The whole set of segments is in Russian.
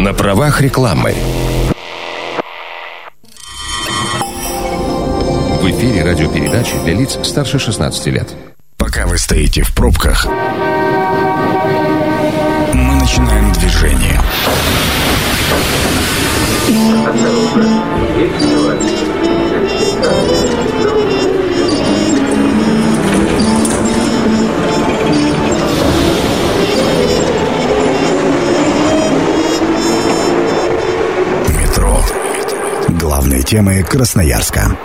На правах рекламы. В эфире радиопередачи для лиц старше 16 лет. Пока вы стоите в пробках, мы начинаем движение. Главные темы Красноярска.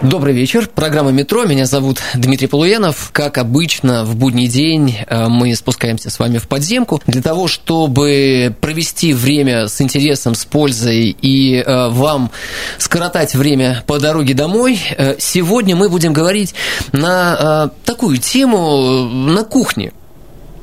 Добрый вечер. Программа «Метро». Меня зовут Дмитрий Полуянов. Как обычно, в будний день э, мы спускаемся с вами в подземку для того, чтобы провести время с интересом, с пользой и э, вам скоротать время по дороге домой. Э, сегодня мы будем говорить на такую тему на кухне –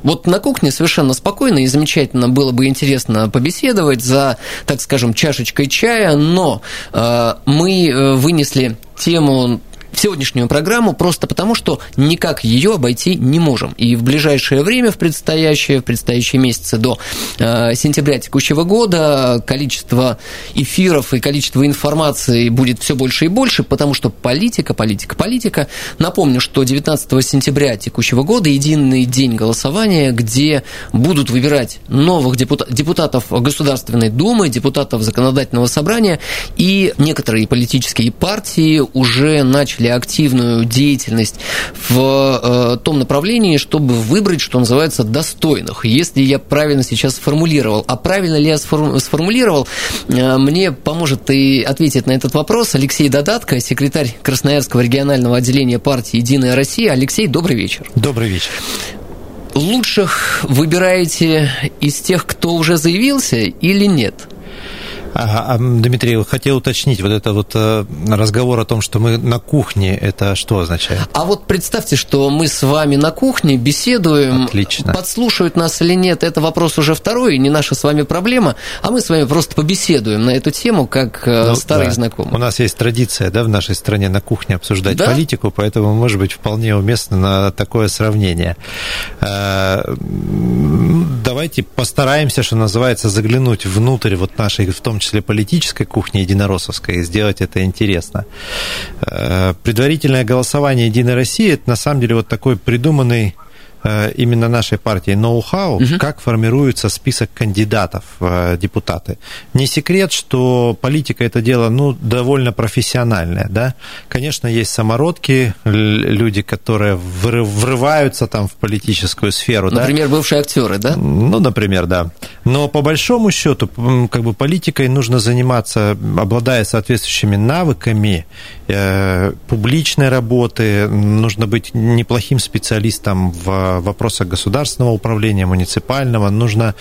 вот на кухне совершенно спокойно и замечательно было бы интересно побеседовать за, так скажем, чашечкой чая, но э, мы э, вынесли тему в сегодняшнюю программу просто потому, что никак ее обойти не можем. И в ближайшее время, в предстоящие, в предстоящие месяцы до э, сентября текущего года количество эфиров и количество информации будет все больше и больше, потому что политика, политика, политика. Напомню, что 19 сентября текущего года единый день голосования, где будут выбирать новых депутатов Государственной Думы, депутатов Законодательного собрания, и некоторые политические партии уже начали начали активную деятельность в э, том направлении, чтобы выбрать, что называется, достойных. Если я правильно сейчас сформулировал. А правильно ли я сформулировал, э, мне поможет и ответить на этот вопрос Алексей Додатко, секретарь Красноярского регионального отделения партии «Единая Россия». Алексей, добрый вечер. Добрый вечер. Лучших выбираете из тех, кто уже заявился или нет? А, Дмитрий, хотел уточнить, вот это вот э, разговор о том, что мы на кухне, это что означает? А вот представьте, что мы с вами на кухне беседуем, Отлично. подслушивают нас или нет, это вопрос уже второй, не наша с вами проблема, а мы с вами просто побеседуем на эту тему, как э, ну, старые да. знакомые. У нас есть традиция, да, в нашей стране на кухне обсуждать да? политику, поэтому, может быть, вполне уместно на такое сравнение. Э, давайте постараемся, что называется, заглянуть внутрь вот нашей, в том числе политической кухни единороссовской, и сделать это интересно. Э, предварительное голосование Единой России – это на самом деле вот такой придуманный именно нашей партии ноу-хау, угу. как формируется список кандидатов в депутаты. Не секрет, что политика это дело ну, довольно профессиональное. Да? Конечно, есть самородки, люди, которые врываются там в политическую сферу. Например, да? бывшие актеры, да? Ну, например, да. Но по большому счету, как бы политикой нужно заниматься, обладая соответствующими навыками э, публичной работы, нужно быть неплохим специалистом в вопросах государственного управления, муниципального, нужно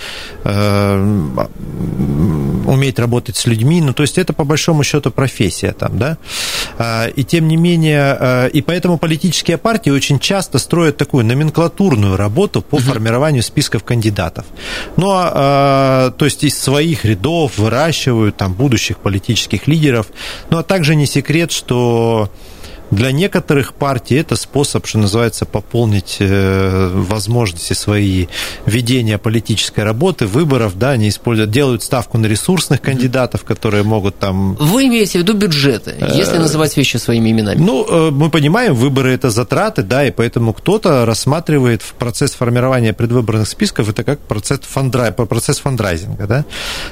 э, уметь работать с людьми, ну, то есть это по большому счету профессия там, да, а, и тем не менее, э, и поэтому политические партии очень часто строят такую номенклатурную работу по угу. формированию списков кандидатов. Ну, а, то есть из своих рядов выращивают там будущих политических лидеров, ну, а также не секрет, что для некоторых партий это способ, что называется, пополнить э, возможности свои ведения политической работы, выборов, да, они используют, делают ставку на ресурсных кандидатов, которые могут там... Вы имеете в виду бюджеты, если э, называть вещи своими именами? Ну, э, мы понимаем, выборы это затраты, да, и поэтому кто-то рассматривает процесс формирования предвыборных списков это как процесс, фандра... процесс фандрайзинга, да.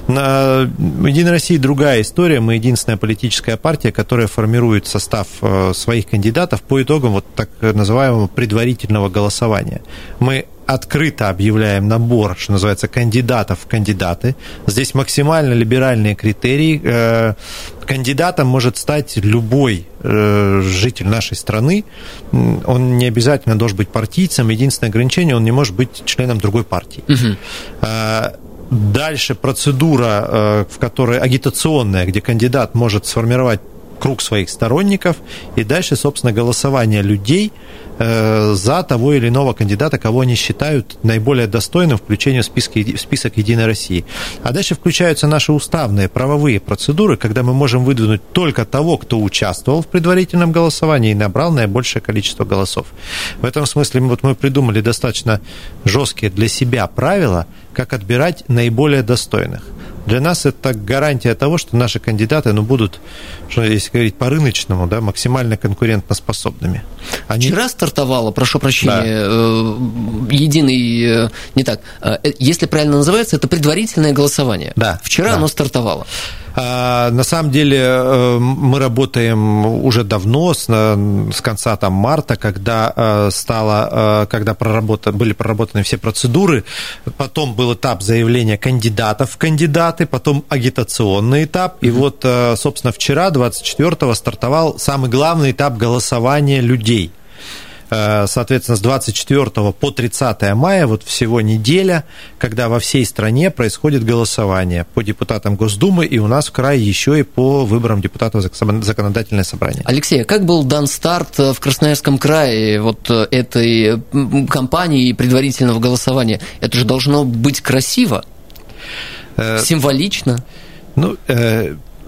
На Единой России другая история, мы единственная политическая партия, которая формирует состав своих своих кандидатов по итогам вот так называемого предварительного голосования. Мы открыто объявляем набор, что называется, кандидатов в кандидаты. Здесь максимально либеральные критерии. Э, кандидатом может стать любой э, житель нашей страны. Он не обязательно должен быть партийцем. Единственное ограничение, он не может быть членом другой партии. Угу. Дальше процедура, в которой агитационная, где кандидат может сформировать круг своих сторонников, и дальше, собственно, голосование людей э, за того или иного кандидата, кого они считают наиболее достойным включения в, списки, в список Единой России. А дальше включаются наши уставные правовые процедуры, когда мы можем выдвинуть только того, кто участвовал в предварительном голосовании и набрал наибольшее количество голосов. В этом смысле вот мы придумали достаточно жесткие для себя правила, как отбирать наиболее достойных. Для нас это гарантия того, что наши кандидаты ну, будут, что, если говорить по-рыночному, да, максимально конкурентоспособными. Они... Вчера стартовала, прошу прощения, да. Э, единый, э, не так, э, если правильно называется, это предварительное голосование. Да. Вчера да. оно стартовало. А, на самом деле э, мы работаем уже давно, с, с конца там, марта, когда э, стало, э, когда проработаны, были проработаны все процедуры, потом был этап заявления кандидатов в кандидаты, потом агитационный этап, и вот, собственно, вчера, 24-го, стартовал самый главный этап голосования людей – соответственно, с 24 по 30 мая, вот всего неделя, когда во всей стране происходит голосование по депутатам Госдумы, и у нас в крае еще и по выборам депутатов законодательное собрание. Алексей, а как был дан старт э, в Красноярском крае вот э, этой кампании предварительного голосования? Это же должно быть красиво, символично. Ну,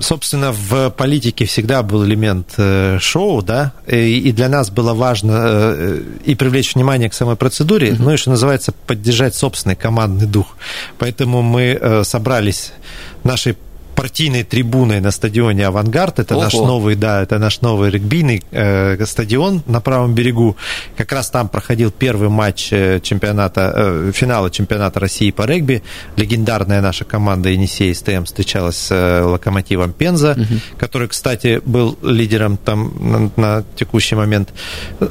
собственно, в политике всегда был элемент э, шоу, да, и для нас было важно э, и привлечь внимание к самой процедуре, mm-hmm. ну и, что называется, поддержать собственный командный дух. Поэтому мы э, собрались нашей партийной трибуной на стадионе «Авангард». Это Ого. наш новый, да, это наш новый регбийный э, стадион на правом берегу. Как раз там проходил первый матч э, чемпионата, э, финала чемпионата России по регби. Легендарная наша команда «Енисей СТМ» встречалась с э, «Локомотивом Пенза», угу. который, кстати, был лидером там на, на текущий момент.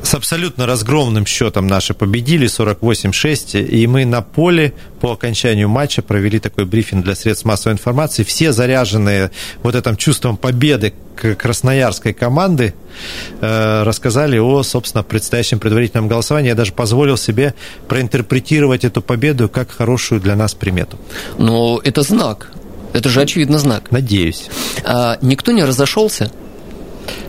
С абсолютно разгромным счетом наши победили, 48-6, и мы на поле по окончанию матча провели такой брифинг для средств массовой информации. Все заряженные вот этим чувством победы красноярской команды э, рассказали о, собственно, предстоящем предварительном голосовании. Я даже позволил себе проинтерпретировать эту победу как хорошую для нас примету. Но это знак. Это же очевидно знак. Надеюсь. А, никто не разошелся?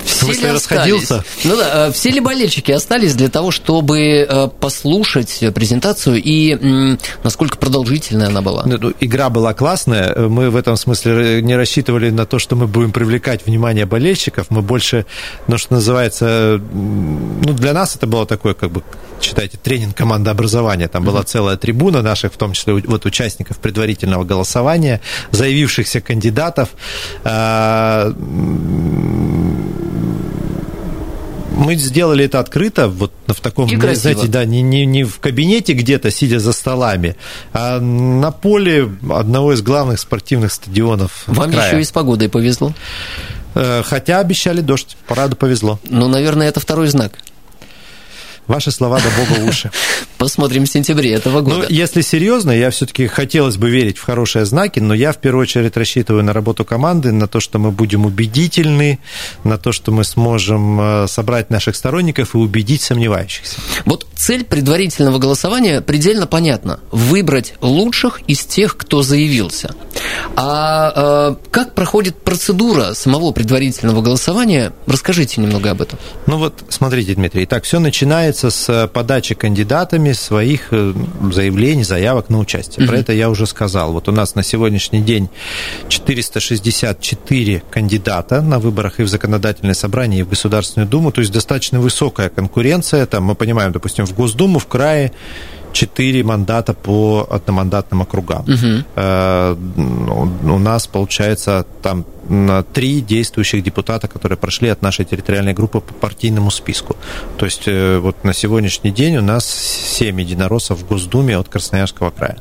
Все смысле, ли расходился? Ну да, э, все ли болельщики остались для того, чтобы э, послушать презентацию и насколько продолжительная она была? Ну, ну, игра была классная. Мы в этом смысле не рассчитывали на то, что мы будем привлекать внимание болельщиков. Мы больше, ну, что называется, ну, для нас это было такое, как бы, считайте, тренинг командообразования. Там была целая трибуна наших, в том числе вот участников предварительного голосования, заявившихся кандидатов а, мы сделали это открыто, вот в таком, и знаете, да, не, не, не в кабинете где-то, сидя за столами, а на поле одного из главных спортивных стадионов. Вам края. еще и с погодой повезло. Э, хотя обещали дождь, параду повезло. Ну, наверное, это второй знак. Ваши слова до бога уши. Посмотрим в сентябре этого ну, года. Ну, если серьезно, я все-таки хотелось бы верить в хорошие знаки, но я в первую очередь рассчитываю на работу команды, на то, что мы будем убедительны, на то, что мы сможем э, собрать наших сторонников и убедить сомневающихся. Вот цель предварительного голосования предельно понятна. Выбрать лучших из тех, кто заявился. А э, как проходит процедура самого предварительного голосования? Расскажите немного об этом. Ну вот, смотрите, Дмитрий, так все начинается начинается с э, подачи кандидатами своих э, заявлений, заявок на участие. Про это я уже сказал. Вот у нас на сегодняшний день 464 кандидата на выборах и в законодательное собрание, и в Государственную Думу, то есть достаточно высокая конкуренция. Там мы понимаем, допустим, в Госдуму, в крае четыре мандата по одномандатным округам. Угу. У нас, получается, там три действующих депутата, которые прошли от нашей территориальной группы по партийному списку. То есть э, вот на сегодняшний день у нас семь единороссов в Госдуме от Красноярского края.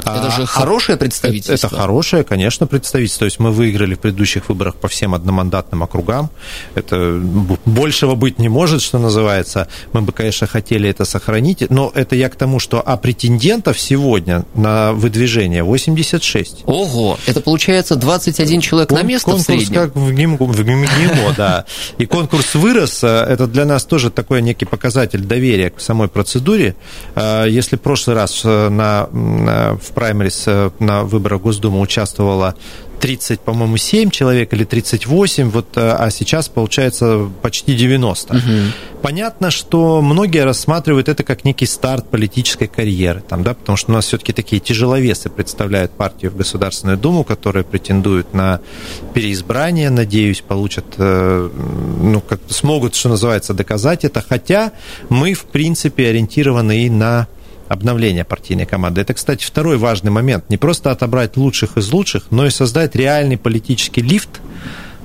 Это а, же хорошее а, представительство. Это, это хорошее, конечно, представительство. То есть мы выиграли в предыдущих выборах по всем одномандатным округам. Это большего быть не может, что называется. Мы бы, конечно, хотели это сохранить, но это я к тому, что а претендентов сегодня на выдвижение 86. Ого, это получается 21 человек на место конкурс в среднем. как в ГИМО, в ГИМО, да. И конкурс вырос, э, это для нас тоже такой некий показатель доверия к самой процедуре. Э, если в прошлый раз э, на, в праймерис на выборах Госдумы участвовало 30, по-моему, 7 человек или 38, вот, э, а сейчас получается почти 90. Угу. Понятно, что многие рассматривают это как некий старт политической карьеры, там, да, потому что у нас все-таки такие тяжеловесы представляют партию в Государственную Думу, которые претендуют на переизбрание, надеюсь, получат, э, ну, как смогут, что называется, доказать это, хотя мы, в принципе, ориентированы и на обновления партийной команды. Это, кстати, второй важный момент. Не просто отобрать лучших из лучших, но и создать реальный политический лифт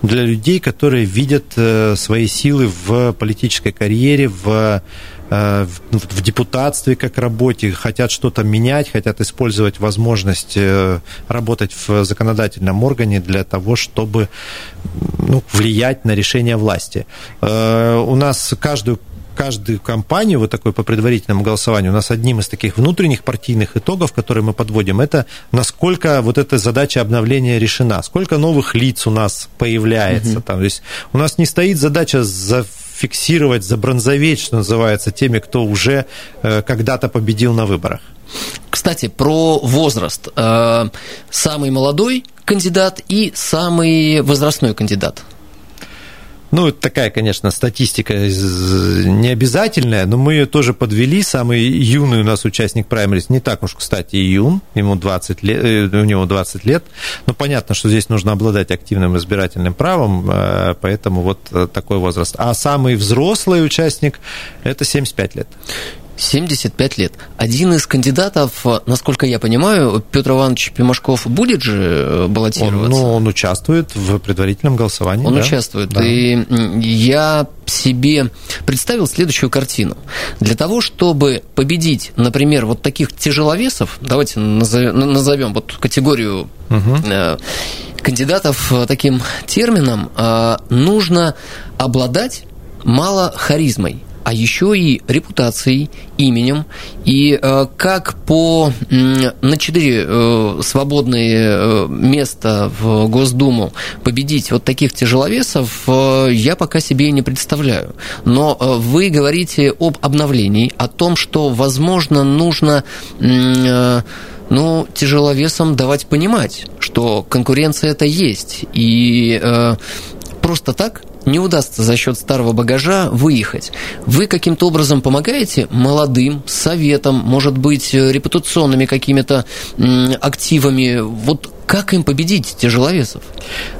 для людей, которые видят э, свои силы в политической карьере, в э, в депутатстве как работе, хотят что-то менять, хотят использовать возможность э, работать в законодательном органе для того, чтобы ну, влиять на решение власти. У нас каждую каждую кампанию, вот такой по предварительному голосованию, у нас одним из таких внутренних партийных итогов, которые мы подводим, это насколько вот эта задача обновления решена, сколько новых лиц у нас появляется. Угу. Там, то есть у нас не стоит задача зафиксировать, забронзоветь, что называется, теми, кто уже э, когда-то победил на выборах. Кстати, про возраст. Э, самый молодой кандидат и самый возрастной кандидат. Ну, это такая, конечно, статистика необязательная, но мы ее тоже подвели. Самый юный у нас участник праймерис, не так уж, кстати, и юн, ему 20 лет, э, у него 20 лет. Но понятно, что здесь нужно обладать активным избирательным правом, э, поэтому вот э, такой возраст. А самый взрослый участник – это 75 лет. 75 лет. Один из кандидатов, насколько я понимаю, Петр Иванович Пимашков будет же э, баллотироваться? Он, ну, он участвует в предварительном голосовании. Он да? участвует. Да. И я себе представил следующую картину. Для того, чтобы победить, например, вот таких тяжеловесов, давайте назовем вот категорию угу. кандидатов таким термином, э, нужно обладать мало харизмой а еще и репутацией, именем. И э, как по на четыре э, свободные э, места в Госдуму победить вот таких тяжеловесов, я пока себе не представляю. Но вы говорите об обновлении, о том, что, возможно, нужно ну, тяжеловесам давать понимать, что конкуренция это есть. И э, просто так не удастся за счет старого багажа выехать. Вы каким-то образом помогаете молодым советом, может быть, репутационными какими-то активами. Вот как им победить тяжеловесов?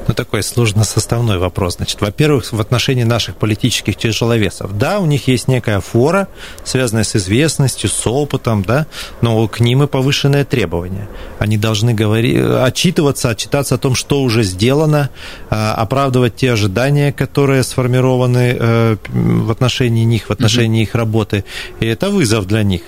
Ну, такой сложно-составной вопрос. Значит, во-первых, в отношении наших политических тяжеловесов. Да, у них есть некая фора, связанная с известностью, с опытом, да, но к ним и повышенное требование. Они должны говорить, отчитываться, отчитаться о том, что уже сделано, а, оправдывать те ожидания, которые сформированы э, в отношении них, в отношении mm-hmm. их работы. И это вызов для них.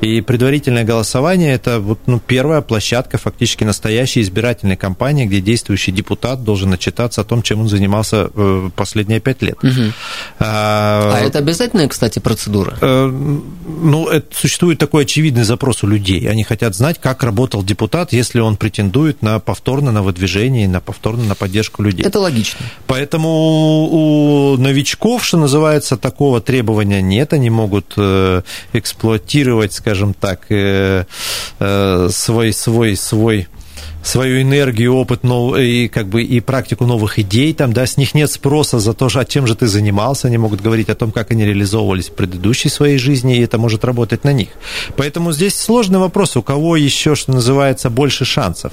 И предварительное голосование – это вот, ну, первая площадка, фактически настоящей избирательной кампании, где действующий депутат должен отчитаться о том, чем он занимался э, последние пять лет. Угу. А, а это обязательная, кстати, процедура? Э, ну, это, существует такой очевидный запрос у людей. Они хотят знать, как работал депутат, если он претендует на повторно на выдвижение, на повторно на поддержку людей. Это логично. Поэтому у новичков, что называется, такого требования нет. Они могут э, эксплуатировать, скажем, скажем так, э, э, свой, свой, свой свою энергию, опыт нов... и как бы и практику новых идей, там, да, с них нет спроса за то, а чем же ты занимался, они могут говорить о том, как они реализовывались в предыдущей своей жизни, и это может работать на них. Поэтому здесь сложный вопрос, у кого еще, что называется, больше шансов.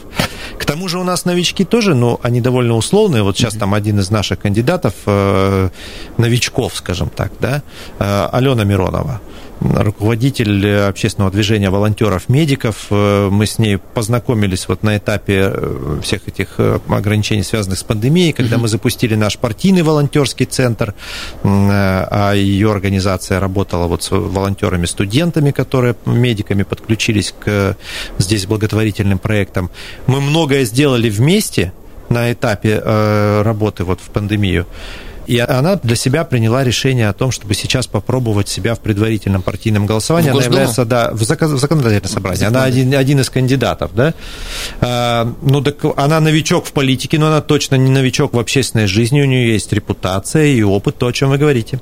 К тому же у нас новички тоже, но они довольно условные. Вот сейчас там один из наших кандидатов, э, новичков, скажем так, да, Алена Миронова руководитель общественного движения волонтеров-медиков. Э, мы с ней познакомились вот на этапе э, всех этих э, ограничений, связанных с пандемией, когда мы запустили наш партийный волонтерский центр, а ее организация работала вот с волонтерами-студентами, которые медиками подключились к здесь благотворительным проектам. Мы многое сделали вместе на этапе работы вот в пандемию. И она для себя приняла решение о том, чтобы сейчас попробовать себя в предварительном партийном голосовании. Она является, да, в законодательное собрание. Она один, один из кандидатов, да. А, ну, так она новичок в политике, но она точно не новичок в общественной жизни. У нее есть репутация и опыт, то, о чем вы говорите.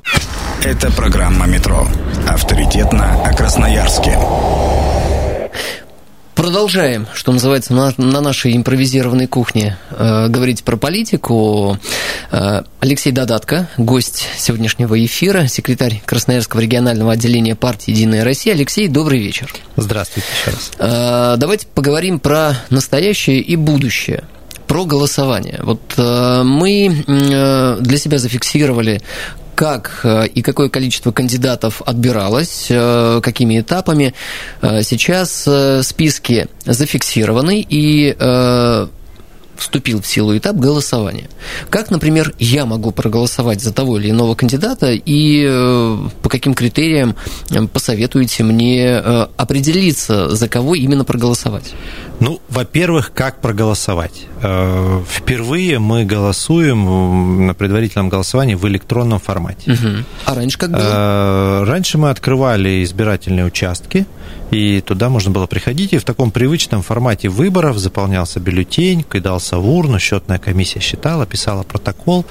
Это программа «Метро». Авторитетно о Красноярске. Продолжаем, что называется, на, на нашей импровизированной кухне э, говорить про политику. Э, Алексей Додатко, гость сегодняшнего эфира, секретарь Красноярского регионального отделения партии «Единая Россия». Алексей, добрый вечер. Здравствуйте еще раз. Э, давайте поговорим про настоящее и будущее про голосование. Вот э, мы э, для себя зафиксировали как э, и какое количество кандидатов отбиралось, э, какими этапами. Э, сейчас списки зафиксированы и вступил в силу этап голосования. Как, например, я могу проголосовать за того или иного кандидата и по каким критериям посоветуете мне определиться, за кого именно проголосовать? Ну, во-первых, как проголосовать? Э, впервые мы голосуем на предварительном голосовании в электронном формате. Угу. А раньше как было? Э, раньше мы открывали избирательные участки, и туда можно было приходить, и в таком привычном формате выборов заполнялся бюллетень, кидался в урну, счетная комиссия считала, писала протокол.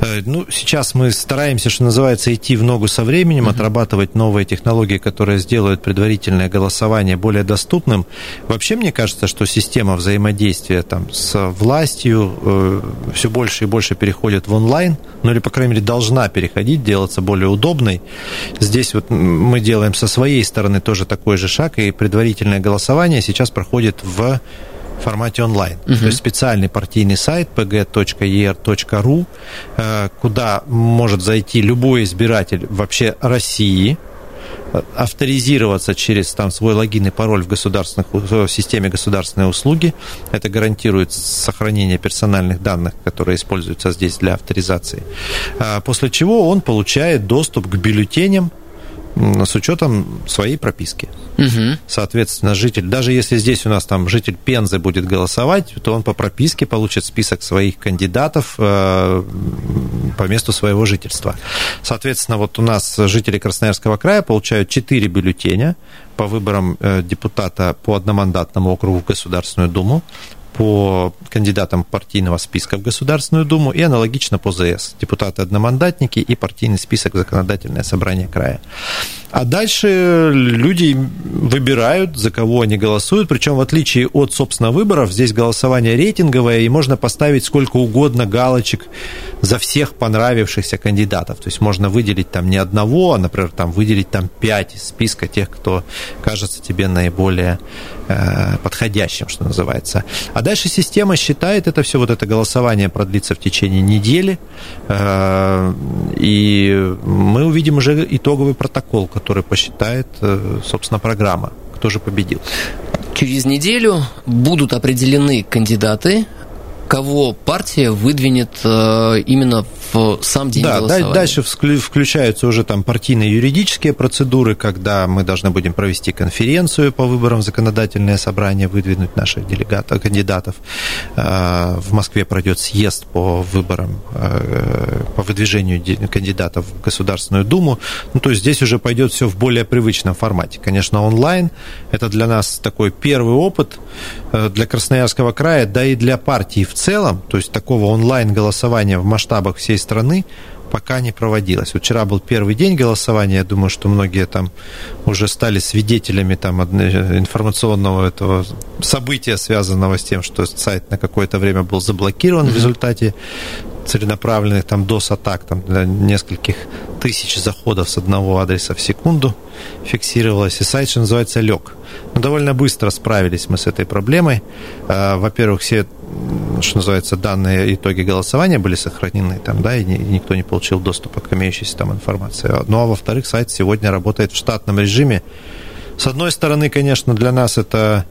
Э, ну, сейчас мы стараемся, что называется, идти в ногу со временем, угу. отрабатывать новые технологии, которые сделают предварительное голосование более доступным. Вообще, мне кажется, кажется, что система взаимодействия там, с властью э, все больше и больше переходит в онлайн, ну или, по крайней мере, должна переходить, делаться более удобной. Здесь вот мы делаем со своей стороны тоже такой же шаг, и предварительное голосование сейчас проходит в формате онлайн. Угу. То есть специальный партийный сайт pg.er.ru, э, куда может зайти любой избиратель вообще России, авторизироваться через там, свой логин и пароль в, государственных, в системе государственной услуги. Это гарантирует сохранение персональных данных, которые используются здесь для авторизации. А, после чего он получает доступ к бюллетеням с учетом своей прописки. Угу. Соответственно, житель, даже если здесь у нас там житель Пензы будет голосовать, то он по прописке получит список своих кандидатов э, по месту своего жительства. Соответственно, вот у нас жители Красноярского края получают 4 бюллетеня по выборам э, депутата по одномандатному округу в Государственную Думу по кандидатам партийного списка в Государственную Думу и аналогично по ЗС. Депутаты-одномандатники и партийный список Законодательное собрание края. А дальше люди выбирают, за кого они голосуют. Причем, в отличие от, собственно, выборов, здесь голосование рейтинговое, и можно поставить сколько угодно галочек за всех понравившихся кандидатов. То есть можно выделить там не одного, а, например, там выделить там пять из списка тех, кто кажется тебе наиболее э, подходящим, что называется. А дальше система считает это все, вот это голосование продлится в течение недели, э, и мы увидим уже итоговый протокол, который посчитает, э, собственно, программа, кто же победил. Через неделю будут определены кандидаты, кого партия выдвинет э, именно в сам день да, голосования. Дальше включаются уже там партийные юридические процедуры, когда мы должны будем провести конференцию по выборам в законодательное собрание, выдвинуть наших делегатов, кандидатов. Э, в Москве пройдет съезд по выборам, э, по выдвижению кандидатов в Государственную Думу. Ну, то есть здесь уже пойдет все в более привычном формате. Конечно, онлайн. Это для нас такой первый опыт для Красноярского края, да и для партии в целом, то есть такого онлайн-голосования в масштабах всей страны пока не проводилось. Вчера был первый день голосования, я думаю, что многие там уже стали свидетелями там информационного этого события, связанного с тем, что сайт на какое-то время был заблокирован mm-hmm. в результате целенаправленных там DOS-атак там, для нескольких тысяч заходов с одного адреса в секунду фиксировалось. И сайт, что называется, лег. Но довольно быстро справились мы с этой проблемой. А, во-первых, все что называется, данные итоги голосования были сохранены там, да, и никто не получил доступа к имеющейся там информации. Ну, а во-вторых, сайт сегодня работает в штатном режиме. С одной стороны, конечно, для нас это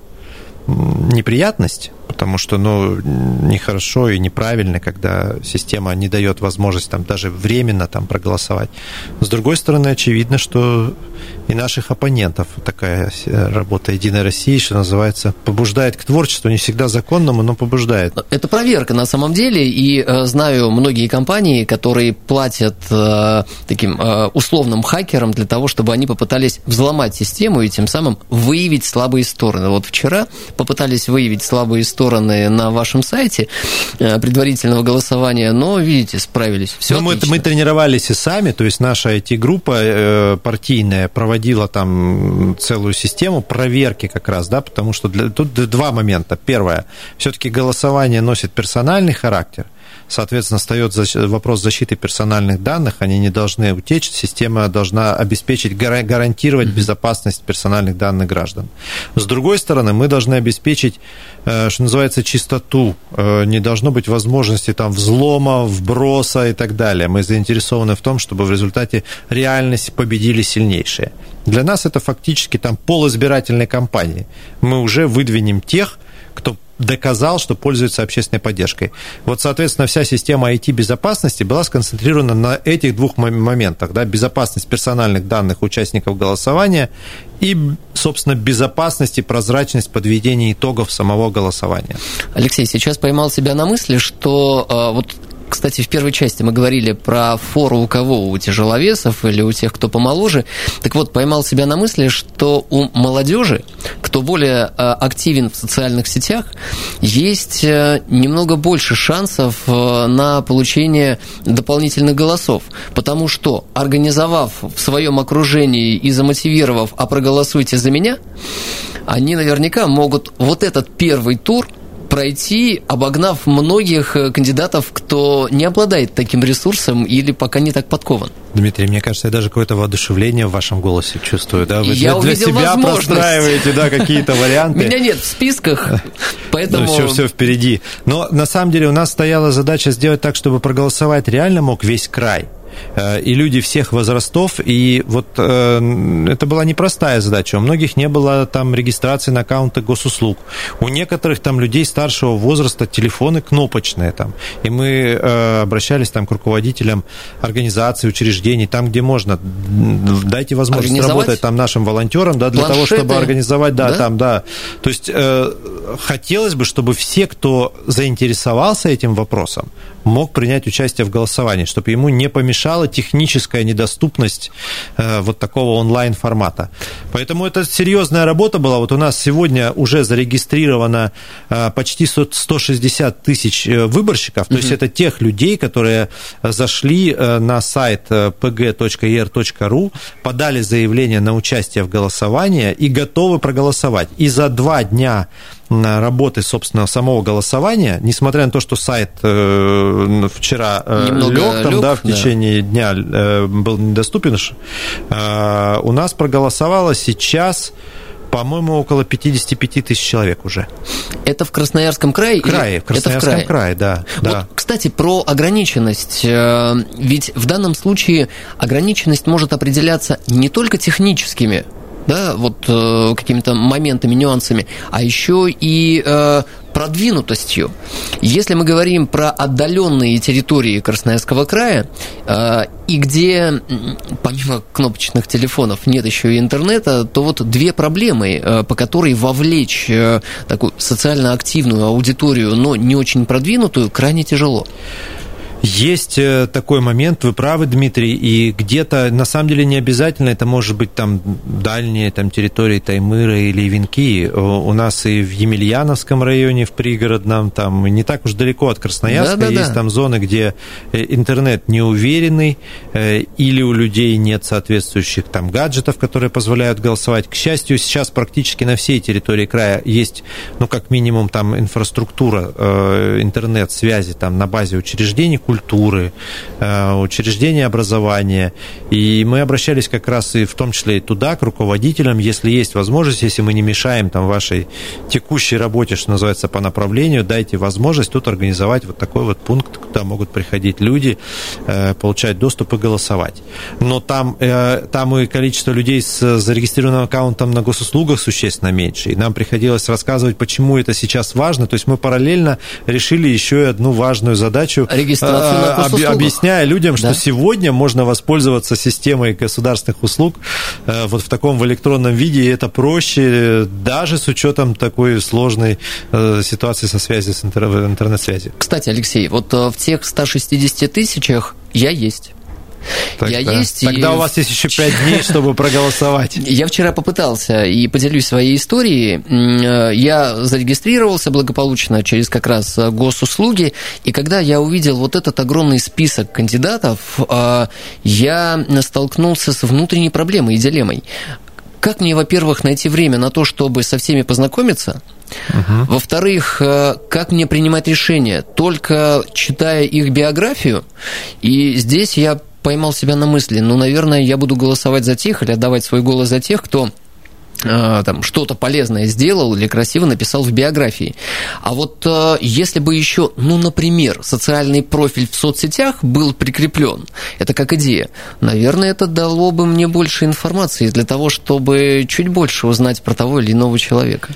неприятность, потому что, ну, нехорошо и неправильно, когда система не дает возможность там даже временно там проголосовать. С другой стороны, очевидно, что и наших оппонентов такая работа Единой России, что называется, побуждает к творчеству, не всегда законному, но побуждает. Это проверка на самом деле, и э, знаю многие компании, которые платят э, таким э, условным хакерам для того, чтобы они попытались взломать систему и тем самым выявить слабые стороны. Вот вчера попытались выявить слабые стороны стороны на вашем сайте э, предварительного голосования, но, видите, справились. Все мы, мы тренировались и сами, то есть наша IT-группа э, партийная проводила там целую систему проверки как раз, да, потому что для, тут два момента. Первое, все-таки голосование носит персональный характер – соответственно, встает вопрос защиты персональных данных, они не должны утечь, система должна обеспечить, гарантировать безопасность персональных данных граждан. С другой стороны, мы должны обеспечить, э, что называется, чистоту, э, не должно быть возможности там взлома, вброса и так далее. Мы заинтересованы в том, чтобы в результате реальности победили сильнейшие. Для нас это фактически там полуизбирательной кампании. Мы уже выдвинем тех, кто доказал, что пользуется общественной поддержкой. Вот, соответственно, вся система IT-безопасности была сконцентрирована на этих двух моментах. Да, безопасность персональных данных участников голосования и, собственно, безопасность и прозрачность подведения итогов самого голосования. Алексей, сейчас поймал себя на мысли, что э, вот кстати, в первой части мы говорили про фору у кого? У тяжеловесов или у тех, кто помоложе. Так вот, поймал себя на мысли, что у молодежи, кто более э, активен в социальных сетях, есть э, немного больше шансов э, на получение дополнительных голосов. Потому что, организовав в своем окружении и замотивировав, а проголосуйте за меня, они наверняка могут вот этот первый тур – пройти, обогнав многих э, кандидатов, кто не обладает таким ресурсом или пока не так подкован. Дмитрий, мне кажется, я даже какое-то воодушевление в вашем голосе чувствую. Да? Вы я для, для себя простраиваете да, какие-то варианты. Меня нет в списках, поэтому... все, все впереди. Но на самом деле у нас стояла задача сделать так, чтобы проголосовать реально мог весь край. Э, и люди всех возрастов, и вот э, это была непростая задача. У многих не было там регистрации на аккаунты госуслуг. У некоторых там людей старшего возраста телефоны кнопочные там. И мы э, обращались там к руководителям организаций, учреждений, там, где можно. Дайте возможность работать там нашим волонтерам, да, для Планшеты, того, чтобы организовать, да, да, там, да. То есть хотелось бы, чтобы все, кто заинтересовался этим вопросом, мог принять участие в голосовании, чтобы ему не помешала техническая недоступность э, вот такого онлайн-формата. Поэтому это серьезная работа была. Вот у нас сегодня уже зарегистрировано э, почти 160 тысяч э, выборщиков, то есть это тех людей, которые зашли на сайт pg.er.ru, подали заявление на участие в голосовании и готовы проголосовать. И за два дня работы, собственно, самого голосования, несмотря на то, что сайт э, вчера э, лег, там, лег, да, в течение да. дня э, был недоступен, у нас проголосовало сейчас по-моему, около 55 тысяч человек уже. Это в Красноярском крае? Крае, в Красноярском это в крае. крае, да, вот, да. Кстати, про ограниченность. Ведь в данном случае ограниченность может определяться не только техническими да, вот э, какими-то моментами, нюансами, а еще и э, продвинутостью. Если мы говорим про отдаленные территории Красноярского края, э, и где помимо кнопочных телефонов нет еще и интернета, то вот две проблемы, э, по которой вовлечь э, такую социально активную аудиторию, но не очень продвинутую, крайне тяжело. Есть э, такой момент, вы правы, Дмитрий, и где-то, на самом деле, не обязательно, это может быть там дальние там, территории Таймыра или Венки. У нас и в Емельяновском районе, в пригородном, там не так уж далеко от Красноярска, да, да, есть да. там зоны, где э, интернет неуверенный, э, или у людей нет соответствующих там гаджетов, которые позволяют голосовать. К счастью, сейчас практически на всей территории края есть, ну, как минимум, там инфраструктура интернет-связи там на базе учреждений, культуры, э, учреждения образования. И мы обращались как раз и в том числе и туда, к руководителям, если есть возможность, если мы не мешаем там вашей текущей работе, что называется, по направлению, дайте возможность тут организовать вот такой вот пункт, куда могут приходить люди, э, получать доступ и голосовать. Но там, э, там и количество людей с зарегистрированным аккаунтом на госуслугах существенно меньше. И нам приходилось рассказывать, почему это сейчас важно. То есть мы параллельно решили еще и одну важную задачу. Регистрация информацию на объясняя людям, что да? сегодня можно воспользоваться системой государственных услуг э, вот в таком в электронном виде, и это проще, даже с учетом такой сложной э, ситуации со связью с интернет-связью. Кстати, Алексей, вот э, в тех 160 тысячах я есть. Так, я да. есть. Тогда и... у вас есть еще пять дней, чтобы проголосовать. Я вчера попытался и поделюсь своей историей. Э, я зарегистрировался благополучно через как раз э, госуслуги, и когда я увидел вот этот огромный список кандидатов, э, я столкнулся с внутренней проблемой и дилеммой. Как мне, во-первых, найти время на то, чтобы со всеми познакомиться, Угу. Во-вторых, как мне принимать решения? Только читая их биографию. И здесь я поймал себя на мысли, ну, наверное, я буду голосовать за тех или отдавать свой голос за тех, кто Э, там что-то полезное сделал или красиво написал в биографии. А вот э, если бы еще, ну, например, социальный профиль в соцсетях был прикреплен, это как идея, наверное, это дало бы мне больше информации для того, чтобы чуть больше узнать про того или иного человека.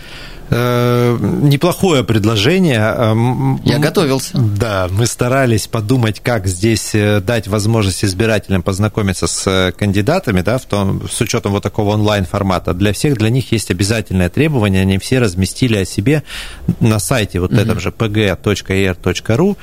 Э, неплохое предложение. Эм, Я готовился. Да, мы старались подумать, как здесь э, дать возможность избирателям познакомиться с э, кандидатами, да, в том, с учетом вот такого онлайн-формата. Для всех, для них есть обязательное требование, они все разместили о себе на сайте вот mm-hmm. этом же pg.er.ru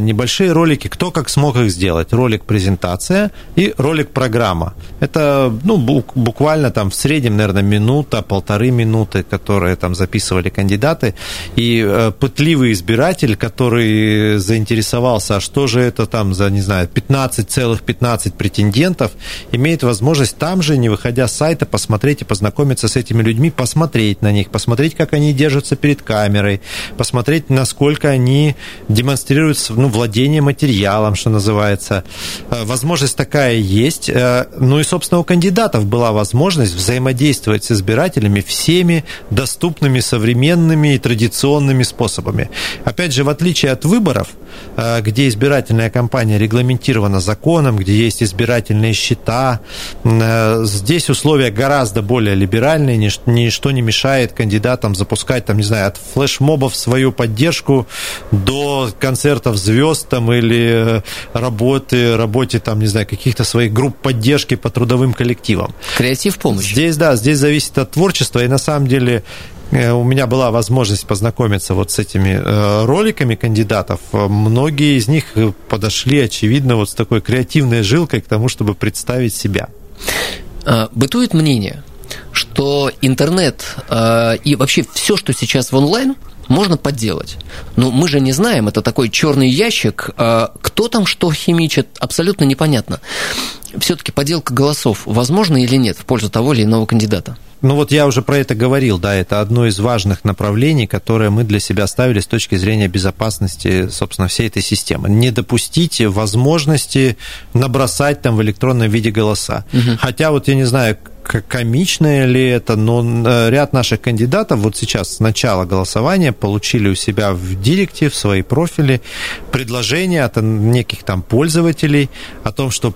небольшие ролики, кто как смог их сделать. Ролик презентация и ролик программа. Это, ну, буквально там в среднем, наверное, минута, полторы минуты, которые там записаны записывали кандидаты, и э, пытливый избиратель, который заинтересовался, а что же это там за, не знаю, 15 целых 15 претендентов, имеет возможность там же, не выходя с сайта, посмотреть и познакомиться с этими людьми, посмотреть на них, посмотреть, как они держатся перед камерой, посмотреть, насколько они демонстрируют ну, владение материалом, что называется. Э, возможность такая есть. Э, ну и, собственно, у кандидатов была возможность взаимодействовать с избирателями всеми доступными современными и традиционными способами. Опять же, в отличие от выборов, э, где избирательная кампания регламентирована законом, где есть избирательные счета, э, здесь условия гораздо более либеральные, ничто не мешает кандидатам запускать, там, не знаю, от флешмобов свою поддержку до концертов звезд там, или э, работы, работе, там, не знаю, каких-то своих групп поддержки по трудовым коллективам. Креатив помощь. Здесь, да, здесь зависит от творчества, и на самом деле у меня была возможность познакомиться вот с этими э, роликами кандидатов. Многие из них подошли, очевидно, вот с такой креативной жилкой к тому, чтобы представить себя. Бытует мнение, что интернет э, и вообще все, что сейчас в онлайн, можно подделать. Но мы же не знаем, это такой черный ящик, кто там что химичит, абсолютно непонятно. Все-таки подделка голосов возможна или нет в пользу того или иного кандидата? Ну вот я уже про это говорил, да, это одно из важных направлений, которое мы для себя ставили с точки зрения безопасности, собственно, всей этой системы. Не допустить возможности набросать там в электронном виде голоса. Угу. Хотя вот я не знаю, комичное ли это, но э, ряд наших кандидатов вот сейчас с начала голосования получили у себя в директе, в свои профили предложения от неких там пользователей о том, что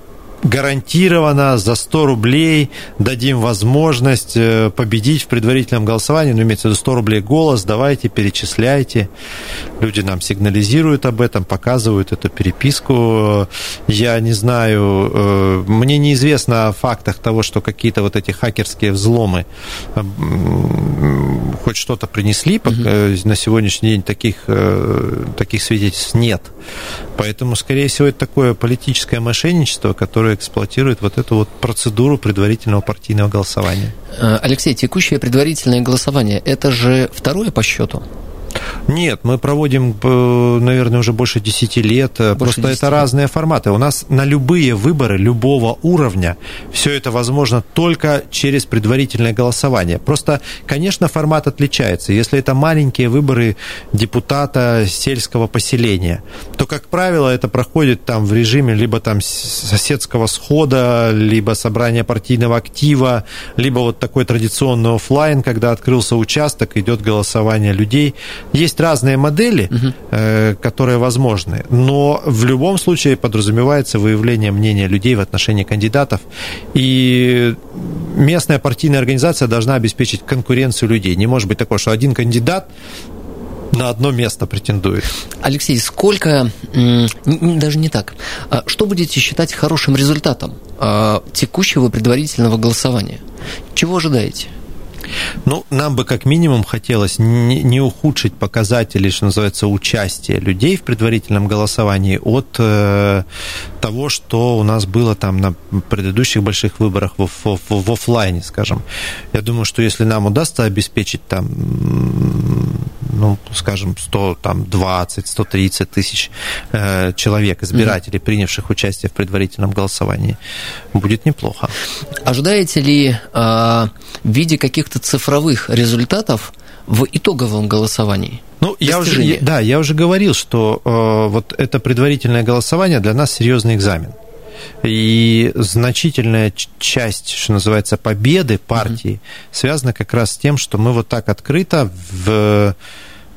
гарантированно за 100 рублей дадим возможность э, победить в предварительном голосовании, ну, имеется в виду 100 рублей голос, давайте, перечисляйте. Люди нам сигнализируют об этом, показывают эту переписку. Я не знаю, э, мне неизвестно о фактах того, что какие-то вот эти хакерские взломы хоть что-то принесли, угу. на сегодняшний день таких, таких свидетельств нет. Поэтому, скорее всего, это такое политическое мошенничество, которое эксплуатирует вот эту вот процедуру предварительного партийного голосования. Э, Алексей, текущее предварительное голосование – это же второе по счету? Нет, мы проводим, э, наверное, уже больше 10 лет. Больше Просто 10 это лет. разные форматы. У нас на любые выборы любого уровня все это возможно только через предварительное голосование. Просто, конечно, формат отличается. Если это маленькие выборы депутата сельского поселения, то, как правило, это проходит там в режиме либо там соседского схода, либо собрания партийного актива, либо вот такой традиционный офлайн, когда открылся участок, идет голосование людей. Есть разные модели, угу. которые возможны, но в любом случае подразумевается выявление мнения людей в отношении кандидатов, и местная партийная организация должна обеспечить конкуренцию людей. Не может быть такого, что один кандидат на одно место претендует. Алексей, сколько, даже не так, а что будете считать хорошим результатом а, текущего предварительного голосования? Чего ожидаете? Ну, нам бы как минимум хотелось не, ухудшить показатели, что называется, участия людей в предварительном голосовании от э, того, что у нас было там на предыдущих больших выборах в, в, в, в офлайне, скажем. Я думаю, что если нам удастся обеспечить там, ну, скажем, 100, там, 20, 130 тысяч э, человек, избирателей, mm-hmm. принявших участие в предварительном голосовании, будет неплохо. Ожидаете ли э, в виде каких-то цифровых результатов в итоговом голосовании? Ну, я уже, да, я уже говорил, что э, вот это предварительное голосование для нас серьезный экзамен. И значительная часть, что называется, победы партии mm-hmm. связана как раз с тем, что мы вот так открыто в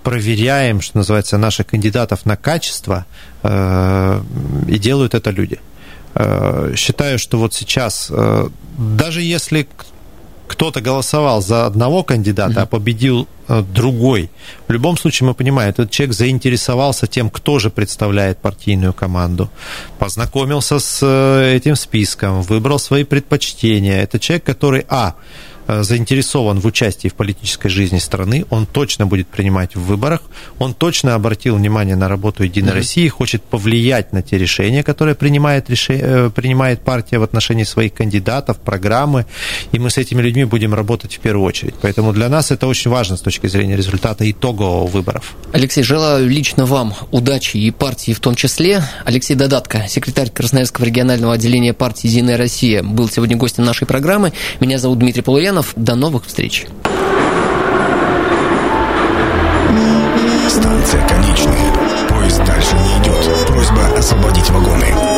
проверяем, что называется, наших кандидатов на качество, э, и делают это люди. Э, считаю, что вот сейчас, э, даже если кто-то голосовал за одного кандидата, а победил э, другой. В любом случае мы понимаем, этот человек заинтересовался тем, кто же представляет партийную команду, познакомился с э, этим списком, выбрал свои предпочтения. Это человек, который, а, заинтересован в участии в политической жизни страны, он точно будет принимать в выборах, он точно обратил внимание на работу Единой mm-hmm. России, хочет повлиять на те решения, которые принимает, решение, э, принимает партия в отношении своих кандидатов, программы, и мы с этими людьми будем работать в первую очередь. Поэтому для нас это очень важно с точки зрения результата итогового выборов. Алексей, желаю лично вам удачи и партии в том числе. Алексей Додатко, секретарь Красноярского регионального отделения партии «Единая Россия», был сегодня гостем нашей программы. Меня зовут Дмитрий Полуянов. Романов. До новых встреч. Станция конечная. Поезд дальше не идет. Просьба освободить вагоны.